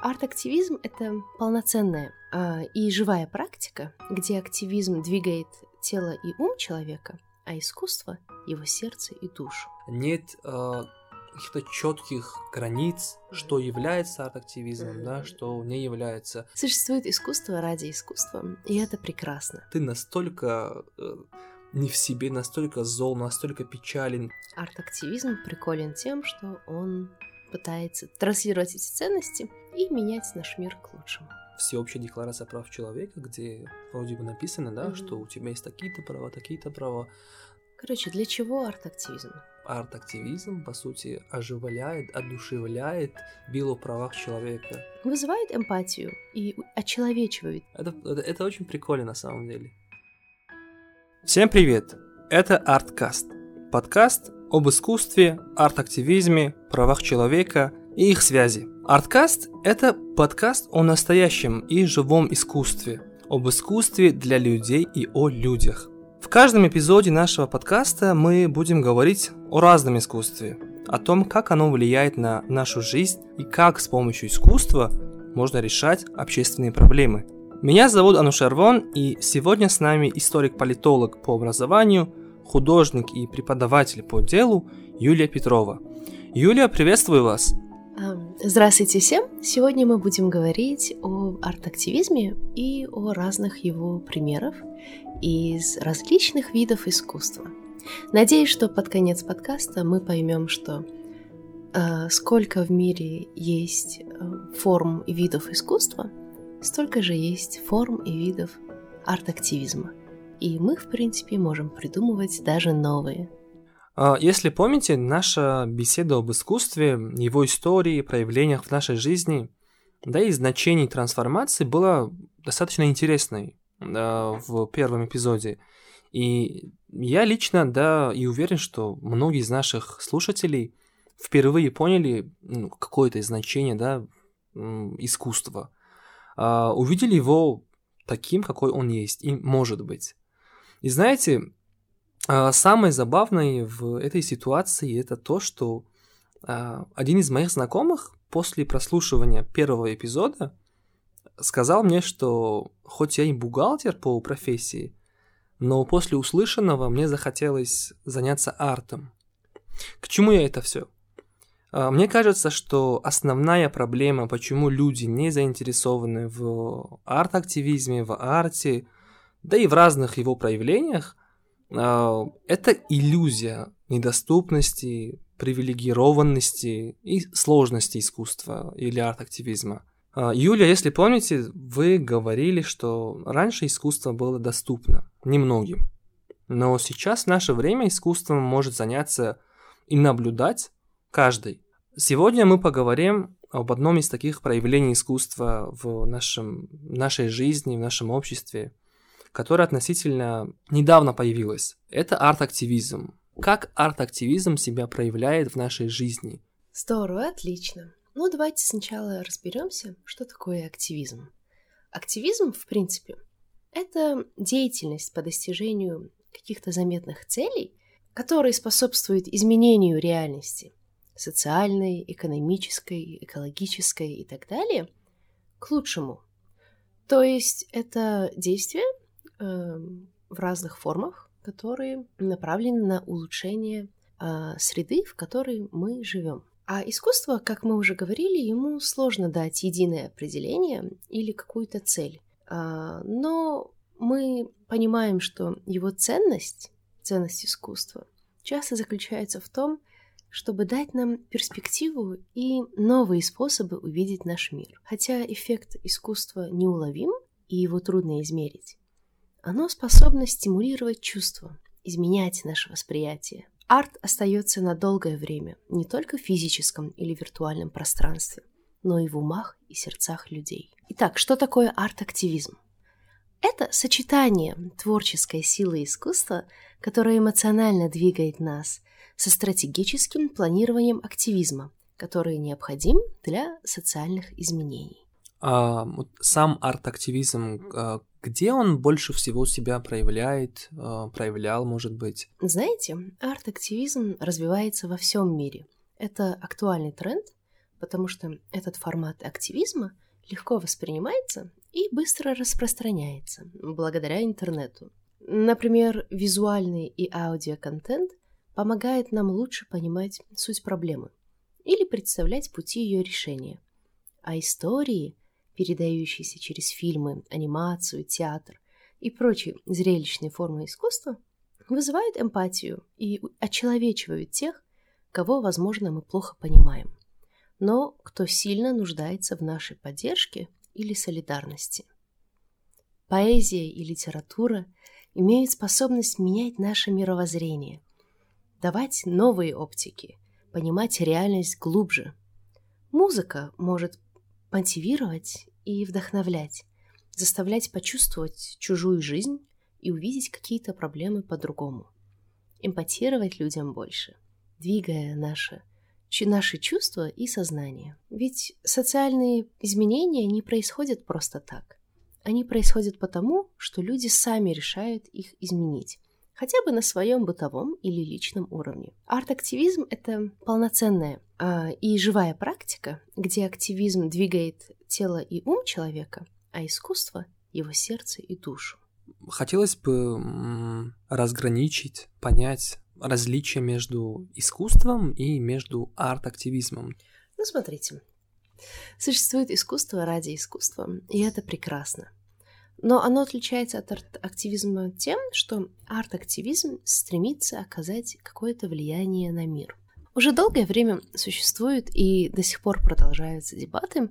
Арт-активизм — это полноценная э, и живая практика, где активизм двигает тело и ум человека, а искусство — его сердце и душу. Нет э, каких-то четких границ, что является арт-активизмом, да, что не является. Существует искусство ради искусства, и это прекрасно. Ты настолько э, не в себе, настолько зол, настолько печален. Арт-активизм приколен тем, что он пытается транслировать эти ценности и менять наш мир к лучшему. Всеобщая декларация прав человека, где вроде бы написано, да, mm-hmm. что у тебя есть такие-то права, такие-то права. Короче, для чего арт-активизм? Арт-активизм, по сути, оживляет, одушевляет било в правах человека. Вызывает эмпатию и очеловечивает. Это, это, это очень прикольно на самом деле. Всем привет! Это Арткаст. Подкаст об искусстве, арт-активизме, правах человека и их связи. Арткаст – это подкаст о настоящем и живом искусстве, об искусстве для людей и о людях. В каждом эпизоде нашего подкаста мы будем говорить о разном искусстве, о том, как оно влияет на нашу жизнь и как с помощью искусства можно решать общественные проблемы. Меня зовут Анушарвон, и сегодня с нами историк-политолог по образованию – художник и преподаватель по делу Юлия Петрова. Юлия, приветствую вас! Здравствуйте всем! Сегодня мы будем говорить о арт-активизме и о разных его примерах из различных видов искусства. Надеюсь, что под конец подкаста мы поймем, что э, сколько в мире есть э, форм и видов искусства, столько же есть форм и видов арт-активизма и мы, в принципе, можем придумывать даже новые. А, если помните, наша беседа об искусстве, его истории, проявлениях в нашей жизни, да и значении трансформации была достаточно интересной да, в первом эпизоде. И я лично, да, и уверен, что многие из наших слушателей впервые поняли ну, какое-то значение, да, искусства. А, увидели его таким, какой он есть и может быть. И знаете, самое забавное в этой ситуации это то, что а, один из моих знакомых после прослушивания первого эпизода сказал мне, что хоть я и бухгалтер по профессии, но после услышанного мне захотелось заняться артом. К чему я это все? А, мне кажется, что основная проблема, почему люди не заинтересованы в арт-активизме, в арте, да и в разных его проявлениях, а, это иллюзия недоступности, привилегированности и сложности искусства или арт-активизма. А, Юля, если помните, вы говорили, что раньше искусство было доступно немногим. Но сейчас в наше время искусством может заняться и наблюдать каждый. Сегодня мы поговорим об одном из таких проявлений искусства в нашем, нашей жизни, в нашем обществе – которая относительно недавно появилась. Это арт-активизм. Как арт-активизм себя проявляет в нашей жизни? Здорово, отлично. Ну, давайте сначала разберемся, что такое активизм. Активизм, в принципе, это деятельность по достижению каких-то заметных целей, которые способствуют изменению реальности социальной, экономической, экологической и так далее к лучшему. То есть это действие, Эм, в разных формах, которые направлены на улучшение а, среды, в которой мы живем. А искусство, как мы уже говорили, ему сложно дать единое определение или какую-то цель. А, но мы понимаем, что его ценность, ценность искусства, часто заключается в том, чтобы дать нам перспективу и новые способы увидеть наш мир. Хотя эффект искусства неуловим, и его трудно измерить, оно способно стимулировать чувства, изменять наше восприятие. Арт остается на долгое время не только в физическом или виртуальном пространстве, но и в умах и сердцах людей. Итак, что такое арт-активизм? Это сочетание творческой силы искусства, которое эмоционально двигает нас, со стратегическим планированием активизма, который необходим для социальных изменений. А, сам арт-активизм а, где он больше всего себя проявляет, э, проявлял, может быть? Знаете, арт-активизм развивается во всем мире. Это актуальный тренд, потому что этот формат активизма легко воспринимается и быстро распространяется благодаря интернету. Например, визуальный и аудиоконтент помогает нам лучше понимать суть проблемы или представлять пути ее решения. А истории, передающиеся через фильмы, анимацию, театр и прочие зрелищные формы искусства, вызывают эмпатию и очеловечивают тех, кого, возможно, мы плохо понимаем, но кто сильно нуждается в нашей поддержке или солидарности. Поэзия и литература имеют способность менять наше мировоззрение, давать новые оптики, понимать реальность глубже. Музыка может мотивировать и вдохновлять, заставлять почувствовать чужую жизнь и увидеть какие-то проблемы по-другому. Эмпатировать людям больше, двигая наше, наши чувства и сознание. Ведь социальные изменения не происходят просто так. Они происходят потому, что люди сами решают их изменить, хотя бы на своем бытовом или личном уровне. Арт-активизм — это полноценная а, и живая практика, где активизм двигает тело и ум человека, а искусство — его сердце и душу. Хотелось бы разграничить, понять различие между искусством и между арт-активизмом. Ну, смотрите. Существует искусство ради искусства, и это прекрасно. Но оно отличается от арт-активизма тем, что арт-активизм стремится оказать какое-то влияние на мир. Уже долгое время существуют и до сих пор продолжаются дебаты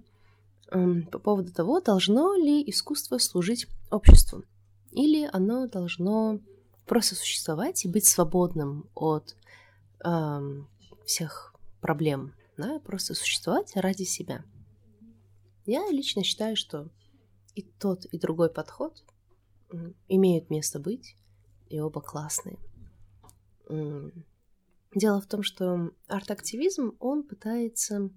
по поводу того, должно ли искусство служить обществу или оно должно просто существовать и быть свободным от э, всех проблем, да, просто существовать ради себя. Я лично считаю, что и тот, и другой подход имеют место быть, и оба классные. Дело в том, что арт-активизм, он пытается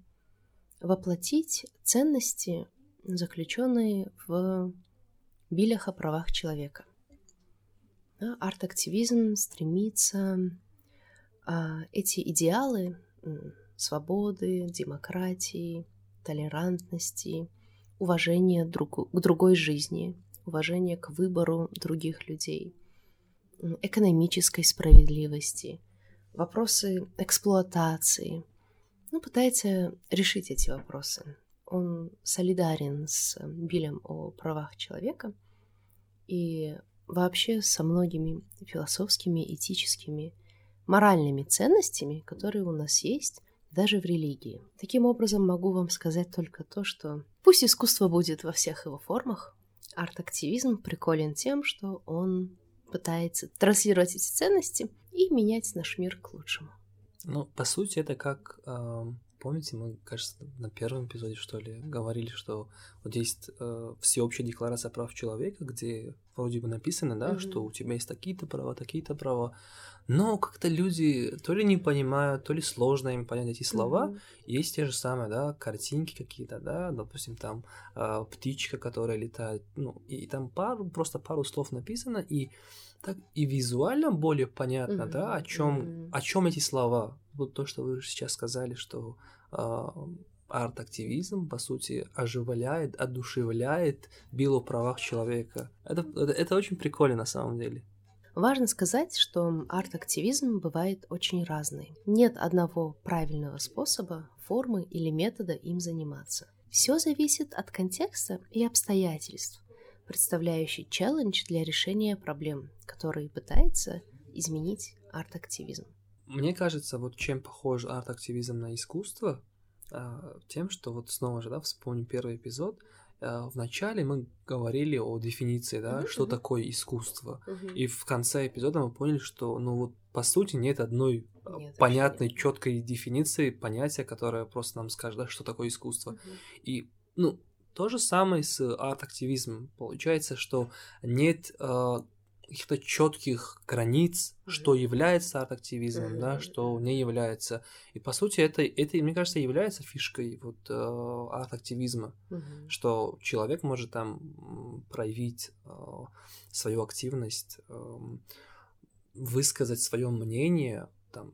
воплотить ценности, заключенные в билях о правах человека. Арт-активизм стремится а, эти идеалы свободы, демократии, толерантности, уважения друг, к другой жизни, уважения к выбору других людей, экономической справедливости, вопросы эксплуатации. Ну, пытается решить эти вопросы он солидарен с Биллем о правах человека и вообще со многими философскими, этическими, моральными ценностями, которые у нас есть даже в религии. Таким образом, могу вам сказать только то, что пусть искусство будет во всех его формах, арт-активизм приколен тем, что он пытается транслировать эти ценности и менять наш мир к лучшему. Ну, по сути, это как э, Помните, мы, кажется, на первом эпизоде, что ли, говорили, что вот есть э, всеобщая декларация прав человека, где вроде бы написано, да, mm-hmm. что у тебя есть такие-то права, такие-то права, но как-то люди то ли не понимают, то ли сложно им понять эти слова. Mm-hmm. Есть те же самые, да, картинки какие-то, да, допустим, там э, птичка, которая летает, ну, и, и там пару, просто пару слов написано, и так и визуально более понятно, mm-hmm. да, о чем, mm-hmm. о чем эти слова. Вот то, что вы сейчас сказали, что э, арт-активизм, по сути, оживляет, одушевляет бил о правах человека. Это, это, это очень прикольно на самом деле. Важно сказать, что арт-активизм бывает очень разный. Нет одного правильного способа, формы или метода им заниматься. Все зависит от контекста и обстоятельств представляющий челлендж для решения проблем, который пытается изменить арт-активизм. Мне кажется, вот чем похож арт-активизм на искусство, тем, что вот снова же, да, вспомним первый эпизод, а, в начале мы говорили о дефиниции, да, uh-huh, что такое искусство. Uh-huh. И в конце эпизода мы поняли, что, ну вот, по сути, нет одной а, нет, понятной, четкой дефиниции, понятия, которое просто нам скажет, да, что такое искусство. Uh-huh. И, ну, то же самое с арт-активизмом. Получается, что нет э, каких-то четких границ, mm-hmm. что является арт-активизмом, mm-hmm. да, что не является. И по сути это, это, мне кажется, является фишкой вот э, арт-активизма, mm-hmm. что человек может там проявить э, свою активность, э, высказать свое мнение, там,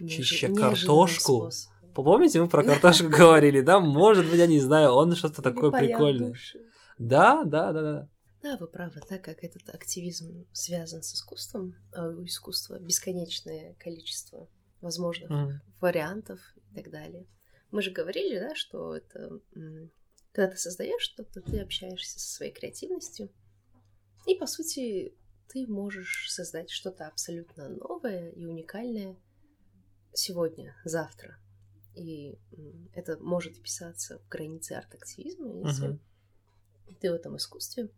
чища картошку. Помните, мы про картошку говорили, да? Может быть, я не знаю, он что-то такое прикольное. Да, да, да, да. Да, вы правы, так как этот активизм связан с искусством, а у искусства бесконечное количество возможных Мгм. вариантов и так далее. Мы же говорили, да, что это когда ты создаешь что-то, ты общаешься со своей креативностью, и по сути ты можешь создать что-то абсолютно новое и уникальное сегодня, завтра. И это может вписаться в границы арт-активизма, если Мгм. ты в этом искусстве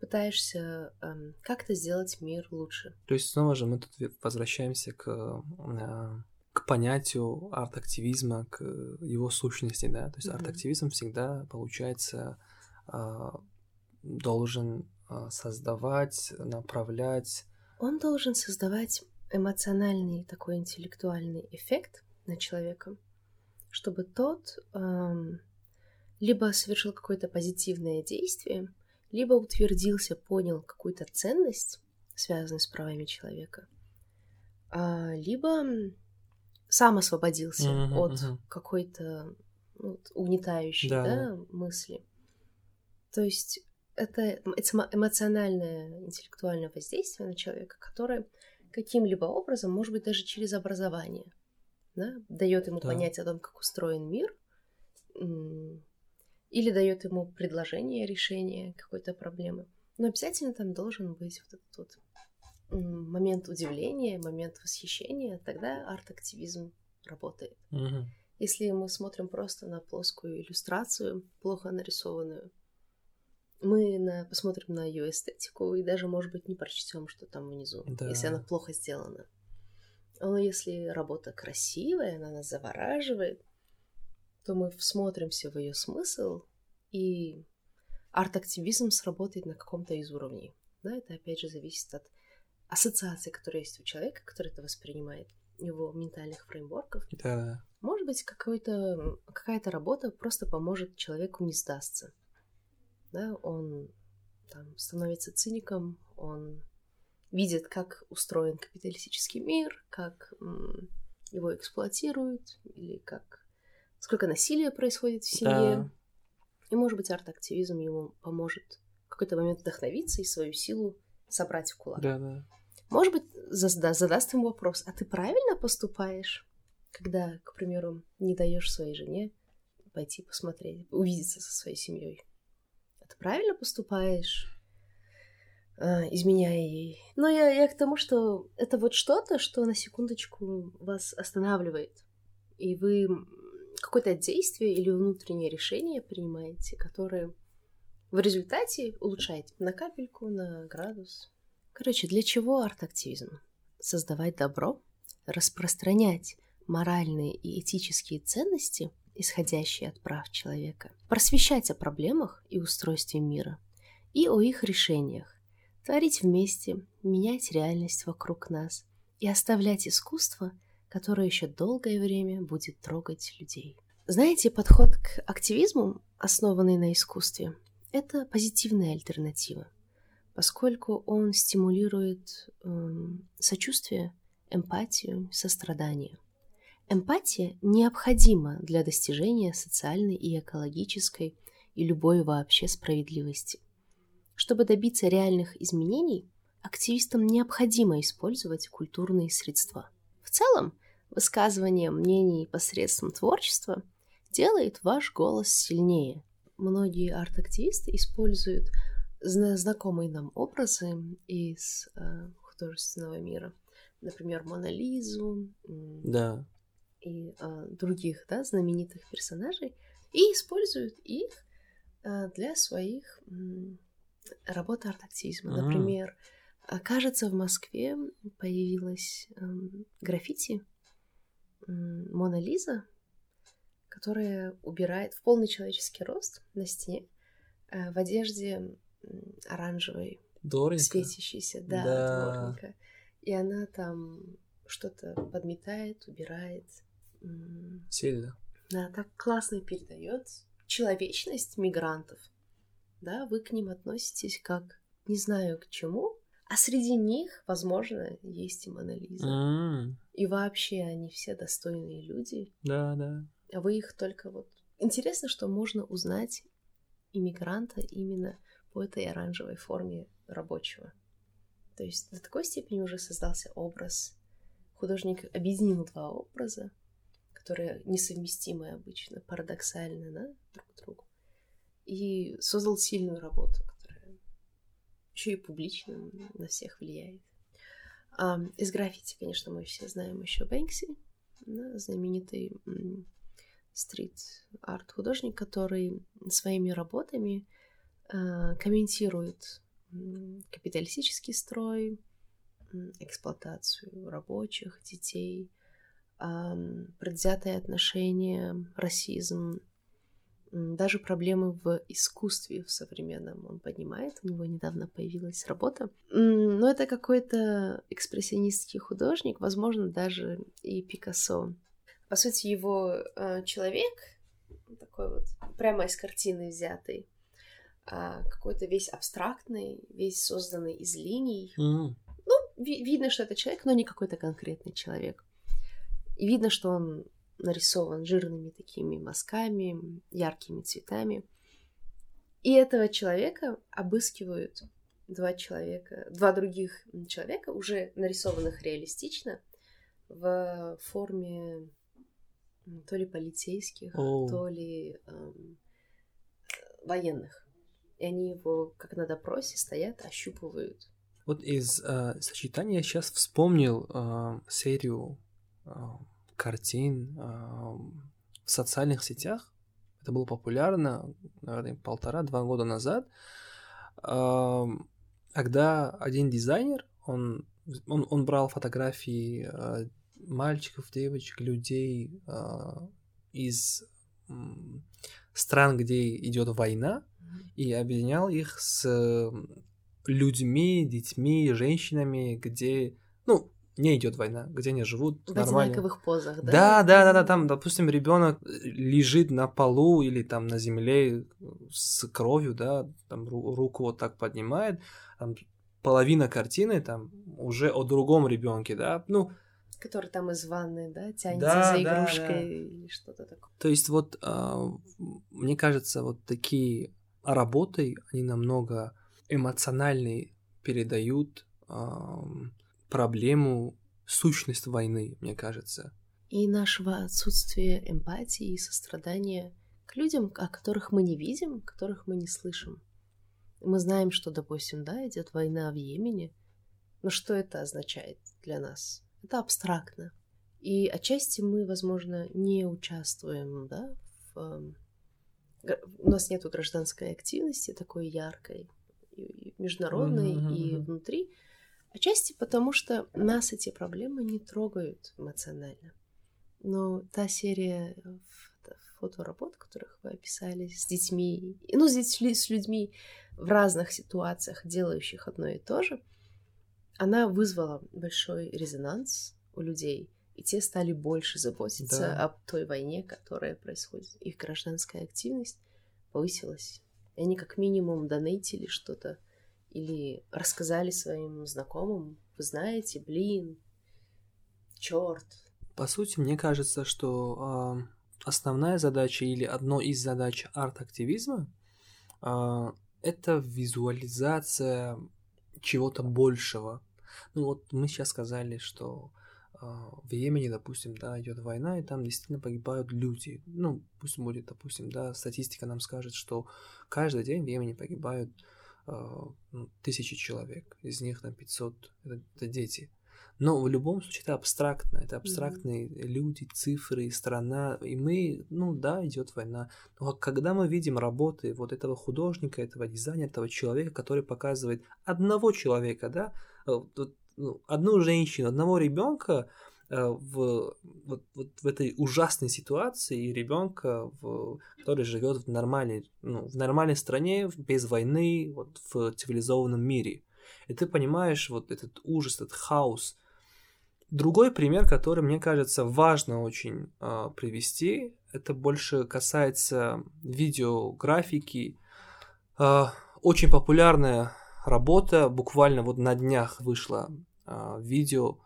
пытаешься эм, как-то сделать мир лучше. То есть снова же мы тут возвращаемся к, э, к понятию арт-активизма, к его сущности, да. То есть Мгм. арт-активизм всегда, получается, а, должен а, создавать, направлять. Он должен создавать эмоциональный такой интеллектуальный эффект на человека, чтобы тот эм, либо совершил какое-то позитивное действие, либо утвердился, понял какую-то ценность, связанную с правами человека, а, либо сам освободился Мгм, от мгм. какой-то ну, вот угнетающей Да, да, мысли. То есть это эмо- эмоциональное, интеллектуальное воздействие на человека, которое каким-либо образом, может быть, даже через образование, да, дает ему Да. понять о том, как устроен мир, или дает ему предложение решения какой-то проблемы. Но обязательно там должен быть вот этот вот момент удивления, момент восхищения, тогда арт-активизм работает. Мгм. Если мы смотрим просто на плоскую иллюстрацию, плохо нарисованную, мы на, посмотрим на ее эстетику и даже, может быть, не прочтем, что там внизу, Да. если она плохо сделана. Но если работа красивая, она нас завораживает, то мы всмотримся в ее смысл, и арт-активизм сработает на каком-то из уровней. Да, это опять же зависит от ассоциации, которая есть у человека, который это воспринимает, его ментальных фреймворков. Да. Может быть, какой-то, какая-то работа просто поможет человеку не сдастся. Да, он там становится циником, он видит, как устроен капиталистический мир, как м, его эксплуатируют, или как сколько насилия происходит в семье. Да. И, может быть, арт-активизм ему поможет в какой-то момент вдохновиться и свою силу собрать в кулак. Да, да. Может быть, зазда- задаст ему вопрос, а ты правильно поступаешь, когда, к примеру, не даешь своей жене пойти посмотреть, увидеться со своей семьей? А ты правильно поступаешь, а, изменяя ей? Но я, я к тому, что это вот что-то, что на секундочку вас останавливает, и вы какое-то действие или внутреннее решение принимаете, которое в результате улучшает на капельку, на градус. Короче, для чего арт-активизм? Создавать добро, распространять моральные и этические ценности, исходящие от прав человека, просвещать о проблемах и устройстве мира и о их решениях, творить вместе, менять реальность вокруг нас и оставлять искусство, которое еще долгое время будет трогать людей. Знаете, подход к активизму, основанный на искусстве, это позитивная альтернатива, поскольку он стимулирует эм, сочувствие, эмпатию, сострадание. Эмпатия необходима для достижения социальной и экологической и любой вообще справедливости. Чтобы добиться реальных изменений, активистам необходимо использовать культурные средства. В целом, высказывание мнений посредством творчества делает ваш голос сильнее. Многие арт-активисты используют зна- знакомые нам образы из э, художественного мира. Например, Мона Лизу м, Да. и э, других да, знаменитых персонажей и используют их э, для своих м, работ арт-активизма. М. Например, э, кажется, в Москве появилась эм, граффити Мона Лиза, которая убирает в полный человеческий рост на стене э, в одежде оранжевой, Доренько. светящейся, да, Да. дворника. И она там что-то подметает, убирает. Сильно. Да, так классно передает человечность мигрантов. Да, вы к ним относитесь как не знаю к чему, а среди них, возможно, есть и Мона Лиза. М, И вообще они все достойные люди. Да, да. а вы их только вот... Интересно, что можно узнать иммигранта именно по этой оранжевой форме рабочего. То есть до такой степени уже создался образ. Художник объединил два образа, которые несовместимы обычно, парадоксально, да, друг к другу. И создал сильную работу, еще и публично на всех влияет. Из граффити, конечно, мы все знаем еще Бэнкси, знаменитый стрит-арт художник, который своими работами э, комментирует капиталистический строй, эксплуатацию рабочих, детей, предвзятые отношения, расизм, даже проблемы в искусстве в современном он поднимает. У него недавно появилась работа. Но это какой-то экспрессионистский художник, возможно, даже и Пикассо. По сути, его э, человек, такой вот прямо из картины взятый, э, какой-то весь абстрактный, весь созданный из линий. Mm. Ну, ви- видно, что это человек, но не какой-то конкретный человек. И видно, что он нарисован жирными такими мазками, яркими цветами. И этого человека обыскивают два человека, два других человека, уже нарисованных реалистично, в форме то ли полицейских, oh. то ли эм, военных. И они его, как на допросе, стоят, ощупывают. Вот из э, сочетания я сейчас вспомнил э, серию э, картин в социальных сетях. Это было популярно, наверное, полтора-два года назад, когда один дизайнер, он, он, он брал фотографии э, мальчиков, девочек, людей э, из стран, где идет война, и объединял их с людьми, детьми, женщинами, где, ну, не идет война, где они живут в нормально. одинаковых позах, да? Да, да, да, да, там, допустим, ребенок лежит на полу или там на земле с кровью, да, там руку вот так поднимает, там половина картины там уже о другом ребенке, да, ну, который там из ванны, да, тянется да, за игрушкой да, да. или что-то такое. То есть вот э, мне кажется, вот такие работы, они намного эмоциональнее передают э, проблему, сущность войны, мне кажется. И нашего отсутствия эмпатии и сострадания к людям, о которых мы не видим, которых мы не слышим. Мы знаем, что, допустим, да, идет война в Йемене, но что это означает для нас? Это абстрактно. И отчасти мы, возможно, не участвуем, да, в... Эм, у нас нет гражданской активности такой яркой, международной, mm-hmm. и внутри. Отчасти потому, что нас эти проблемы не трогают эмоционально. Но та серия фоторабот, которых вы описали с детьми, ну, с, с людьми в разных ситуациях, делающих одно и то же, она вызвала большой резонанс у людей, и те стали больше заботиться да. об той войне, которая происходит. Их гражданская активность повысилась. И они как минимум донейтили что-то или рассказали своим знакомым, вы знаете, блин, черт. По сути, мне кажется, что э, основная задача или одно из задач арт-активизма э, это визуализация чего-то большего. Ну вот мы сейчас сказали, что э, в Йемене, допустим, да, идет война, и там действительно погибают люди. Ну, пусть будет, допустим, да, статистика нам скажет, что каждый день в Йемене погибают а, тысячи человек, из них там 500 это, это дети. Но в любом случае это абстрактно, это абстрактные mm-hmm. люди, цифры, страна, и мы, ну да, идет война. Но когда мы видим работы вот этого художника, этого дизайнера, этого человека, который показывает одного человека, да, э, ну, одну женщину, одного ребенка, Э, в, вот, вот в этой ужасной ситуации ребенка, который живет в нормальной, ну, в нормальной стране, без войны, вот в цивилизованном мире. И ты понимаешь вот этот ужас, этот хаос. Другой пример, который, мне кажется, важно очень э, привести, это больше касается видеографики. Э, очень популярная работа, буквально вот на днях вышло э, видео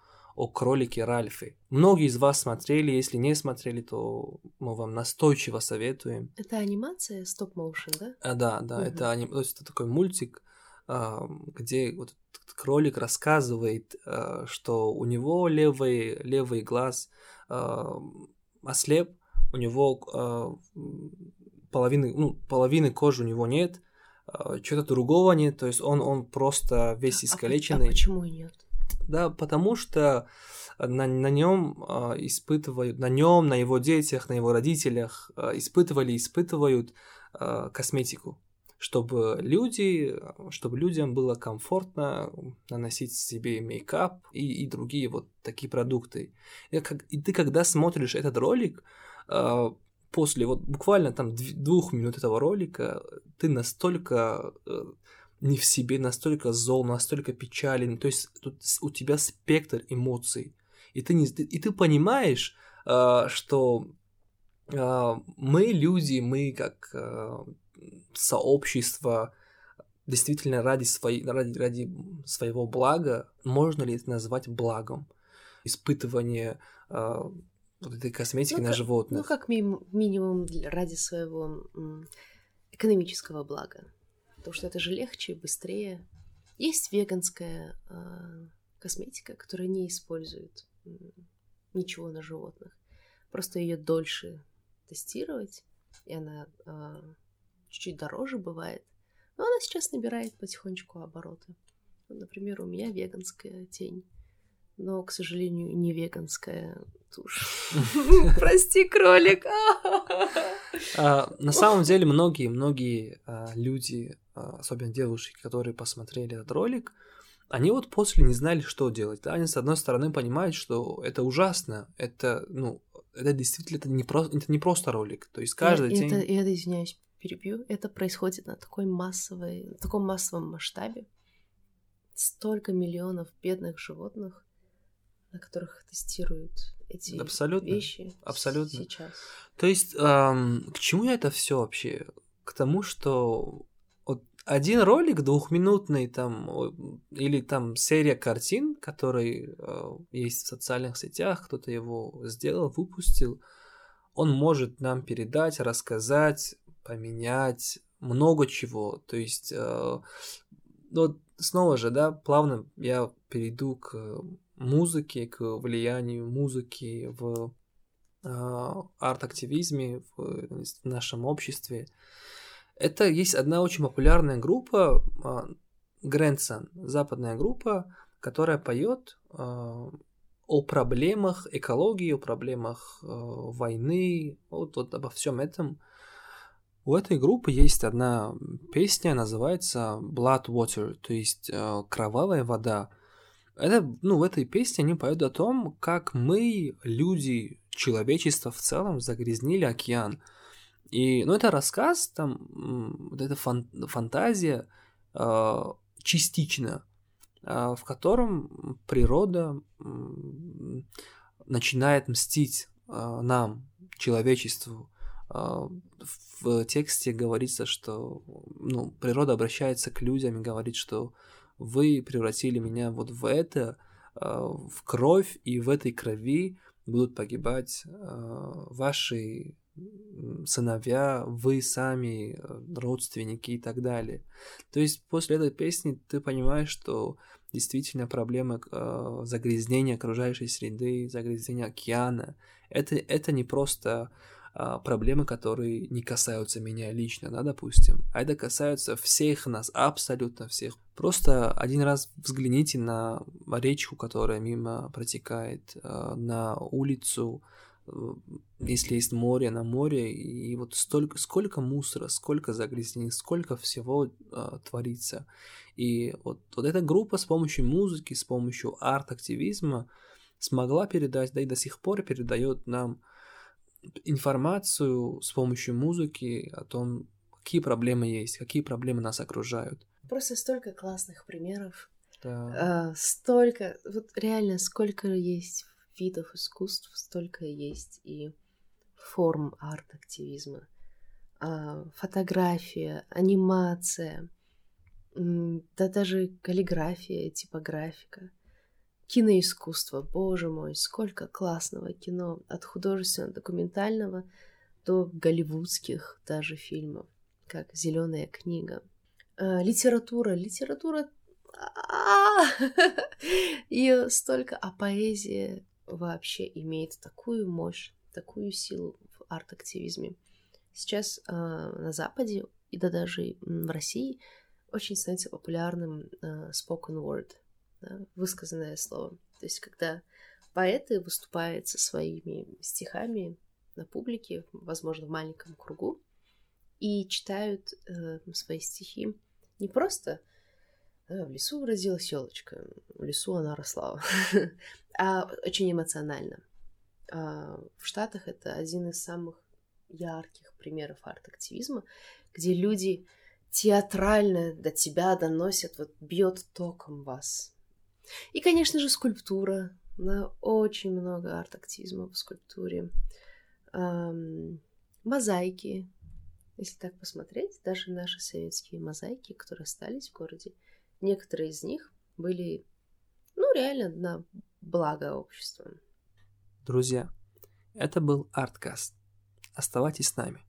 о кролике Ральфе. Многие из вас смотрели, если не смотрели, то мы вам настойчиво советуем. Это анимация стоп-моушен, да? А, да, да, угу. это, аним... то есть это такой мультик, а, где вот кролик рассказывает, а, что у него левый, левый глаз а, ослеп, у него половины, ну, половины кожи у него нет, что-то другого нет, то есть он, он просто весь искалеченный. А, а почему нет? Да, потому что на, на нем э, испытывают, на нем, на его детях, на его родителях э, испытывали, испытывают э, косметику, чтобы люди, чтобы людям было комфортно наносить себе мейкап и, и другие вот такие продукты. И, как, и ты когда смотришь этот ролик, э, после вот буквально там двух минут этого ролика, ты настолько э, не в себе, настолько зол, настолько печален. То есть тут у тебя спектр эмоций. И ты, не, и ты понимаешь, э, что э, мы люди, мы как э, сообщество, действительно ради, своей, ради, ради своего блага, можно ли это назвать благом? Испытывание вот этой косметики ну, на как, животных. Ну, как ми- минимум ради своего экономического блага потому что это же легче и быстрее. Есть веганская э, косметика, которая не использует ничего на животных. Просто ее дольше тестировать, и она э, чуть-чуть дороже бывает. Но она сейчас набирает потихонечку обороты. Например, у меня веганская тень, но, к сожалению, не веганская тушь. Прости, кролик. А, на самом деле многие, многие люди особенно девушки, которые посмотрели этот ролик, они вот после не знали, что делать. Да? Они, с одной стороны, понимают, что это ужасно, это, ну, это действительно это не, про, это не просто ролик. То есть каждый и, день... Это, это, извиняюсь, перебью, это происходит на такой массовой, на таком массовом масштабе. Столько миллионов бедных животных, на которых тестируют эти абсолютно, вещи абсолютно. сейчас. То есть эм, к чему это все вообще? К тому, что один ролик двухминутный там или там серия картин, который э, есть в социальных сетях, кто-то его сделал, выпустил, он может нам передать, рассказать, поменять много чего. То есть, э, вот снова же, да, плавно я перейду к музыке, к влиянию музыки в э, арт-активизме в, в нашем обществе. Это есть одна очень популярная группа, Grandson, западная группа, которая поет а, о проблемах экологии, о проблемах а, войны, вот, вот обо всем этом. У этой группы есть одна песня, называется Blood Water, то есть а, кровавая вода. Это, ну, в этой песне они поют о том, как мы, люди, человечество в целом, загрязнили океан. И, ну, это рассказ, там, вот эта фан фантазия э, частично, э, в котором природа э, начинает мстить э, нам, человечеству. Э, в тексте говорится, что ну, природа обращается к людям и говорит, что вы превратили меня вот в это, э, в кровь, и в этой крови будут погибать э, ваши сыновья, вы сами, э, родственники и так далее. То есть после этой песни ты понимаешь, что действительно проблема э, загрязнения окружающей среды, загрязнения океана, это, это не просто э, проблемы, которые не касаются меня лично, да, допустим, а это касаются всех нас, абсолютно всех. Просто один раз взгляните на речку, которая мимо протекает, э, на улицу, если есть море на море, и вот столько, сколько мусора, сколько загрязнений, сколько всего э, творится. И вот, вот эта группа с помощью музыки, с помощью арт-активизма смогла передать, да и до сих пор передает нам информацию с помощью музыки о том, какие проблемы есть, какие проблемы нас окружают. Просто столько классных примеров. Да. А, столько, вот реально, сколько есть видов искусств столько есть и форм арт-активизма. А, фотография, анимация, да даже каллиграфия, типографика. киноискусство. Боже мой, сколько классного кино. От художественного, документального до голливудских даже фильмов, как Зеленая книга. А, литература. Литература и столько, а поэзия вообще имеет такую мощь, такую силу в арт-активизме. Сейчас э, на Западе и да даже в России очень становится популярным э, spoken word, да, высказанное слово. То есть, когда поэты выступают со своими стихами на публике, возможно, в маленьком кругу, и читают э, свои стихи не просто в лесу родилась елочка, в лесу она росла, а очень эмоционально. А, в Штатах это один из самых ярких примеров арт-активизма, где люди театрально до тебя доносят, вот бьет током вас. И, конечно же, скульптура. На очень много арт-активизма в скульптуре. Мозаики. Если так посмотреть, даже наши советские мозаики, которые остались в городе, некоторые из них были, ну, реально на благо общества. Друзья, это был Арткаст. Оставайтесь с нами.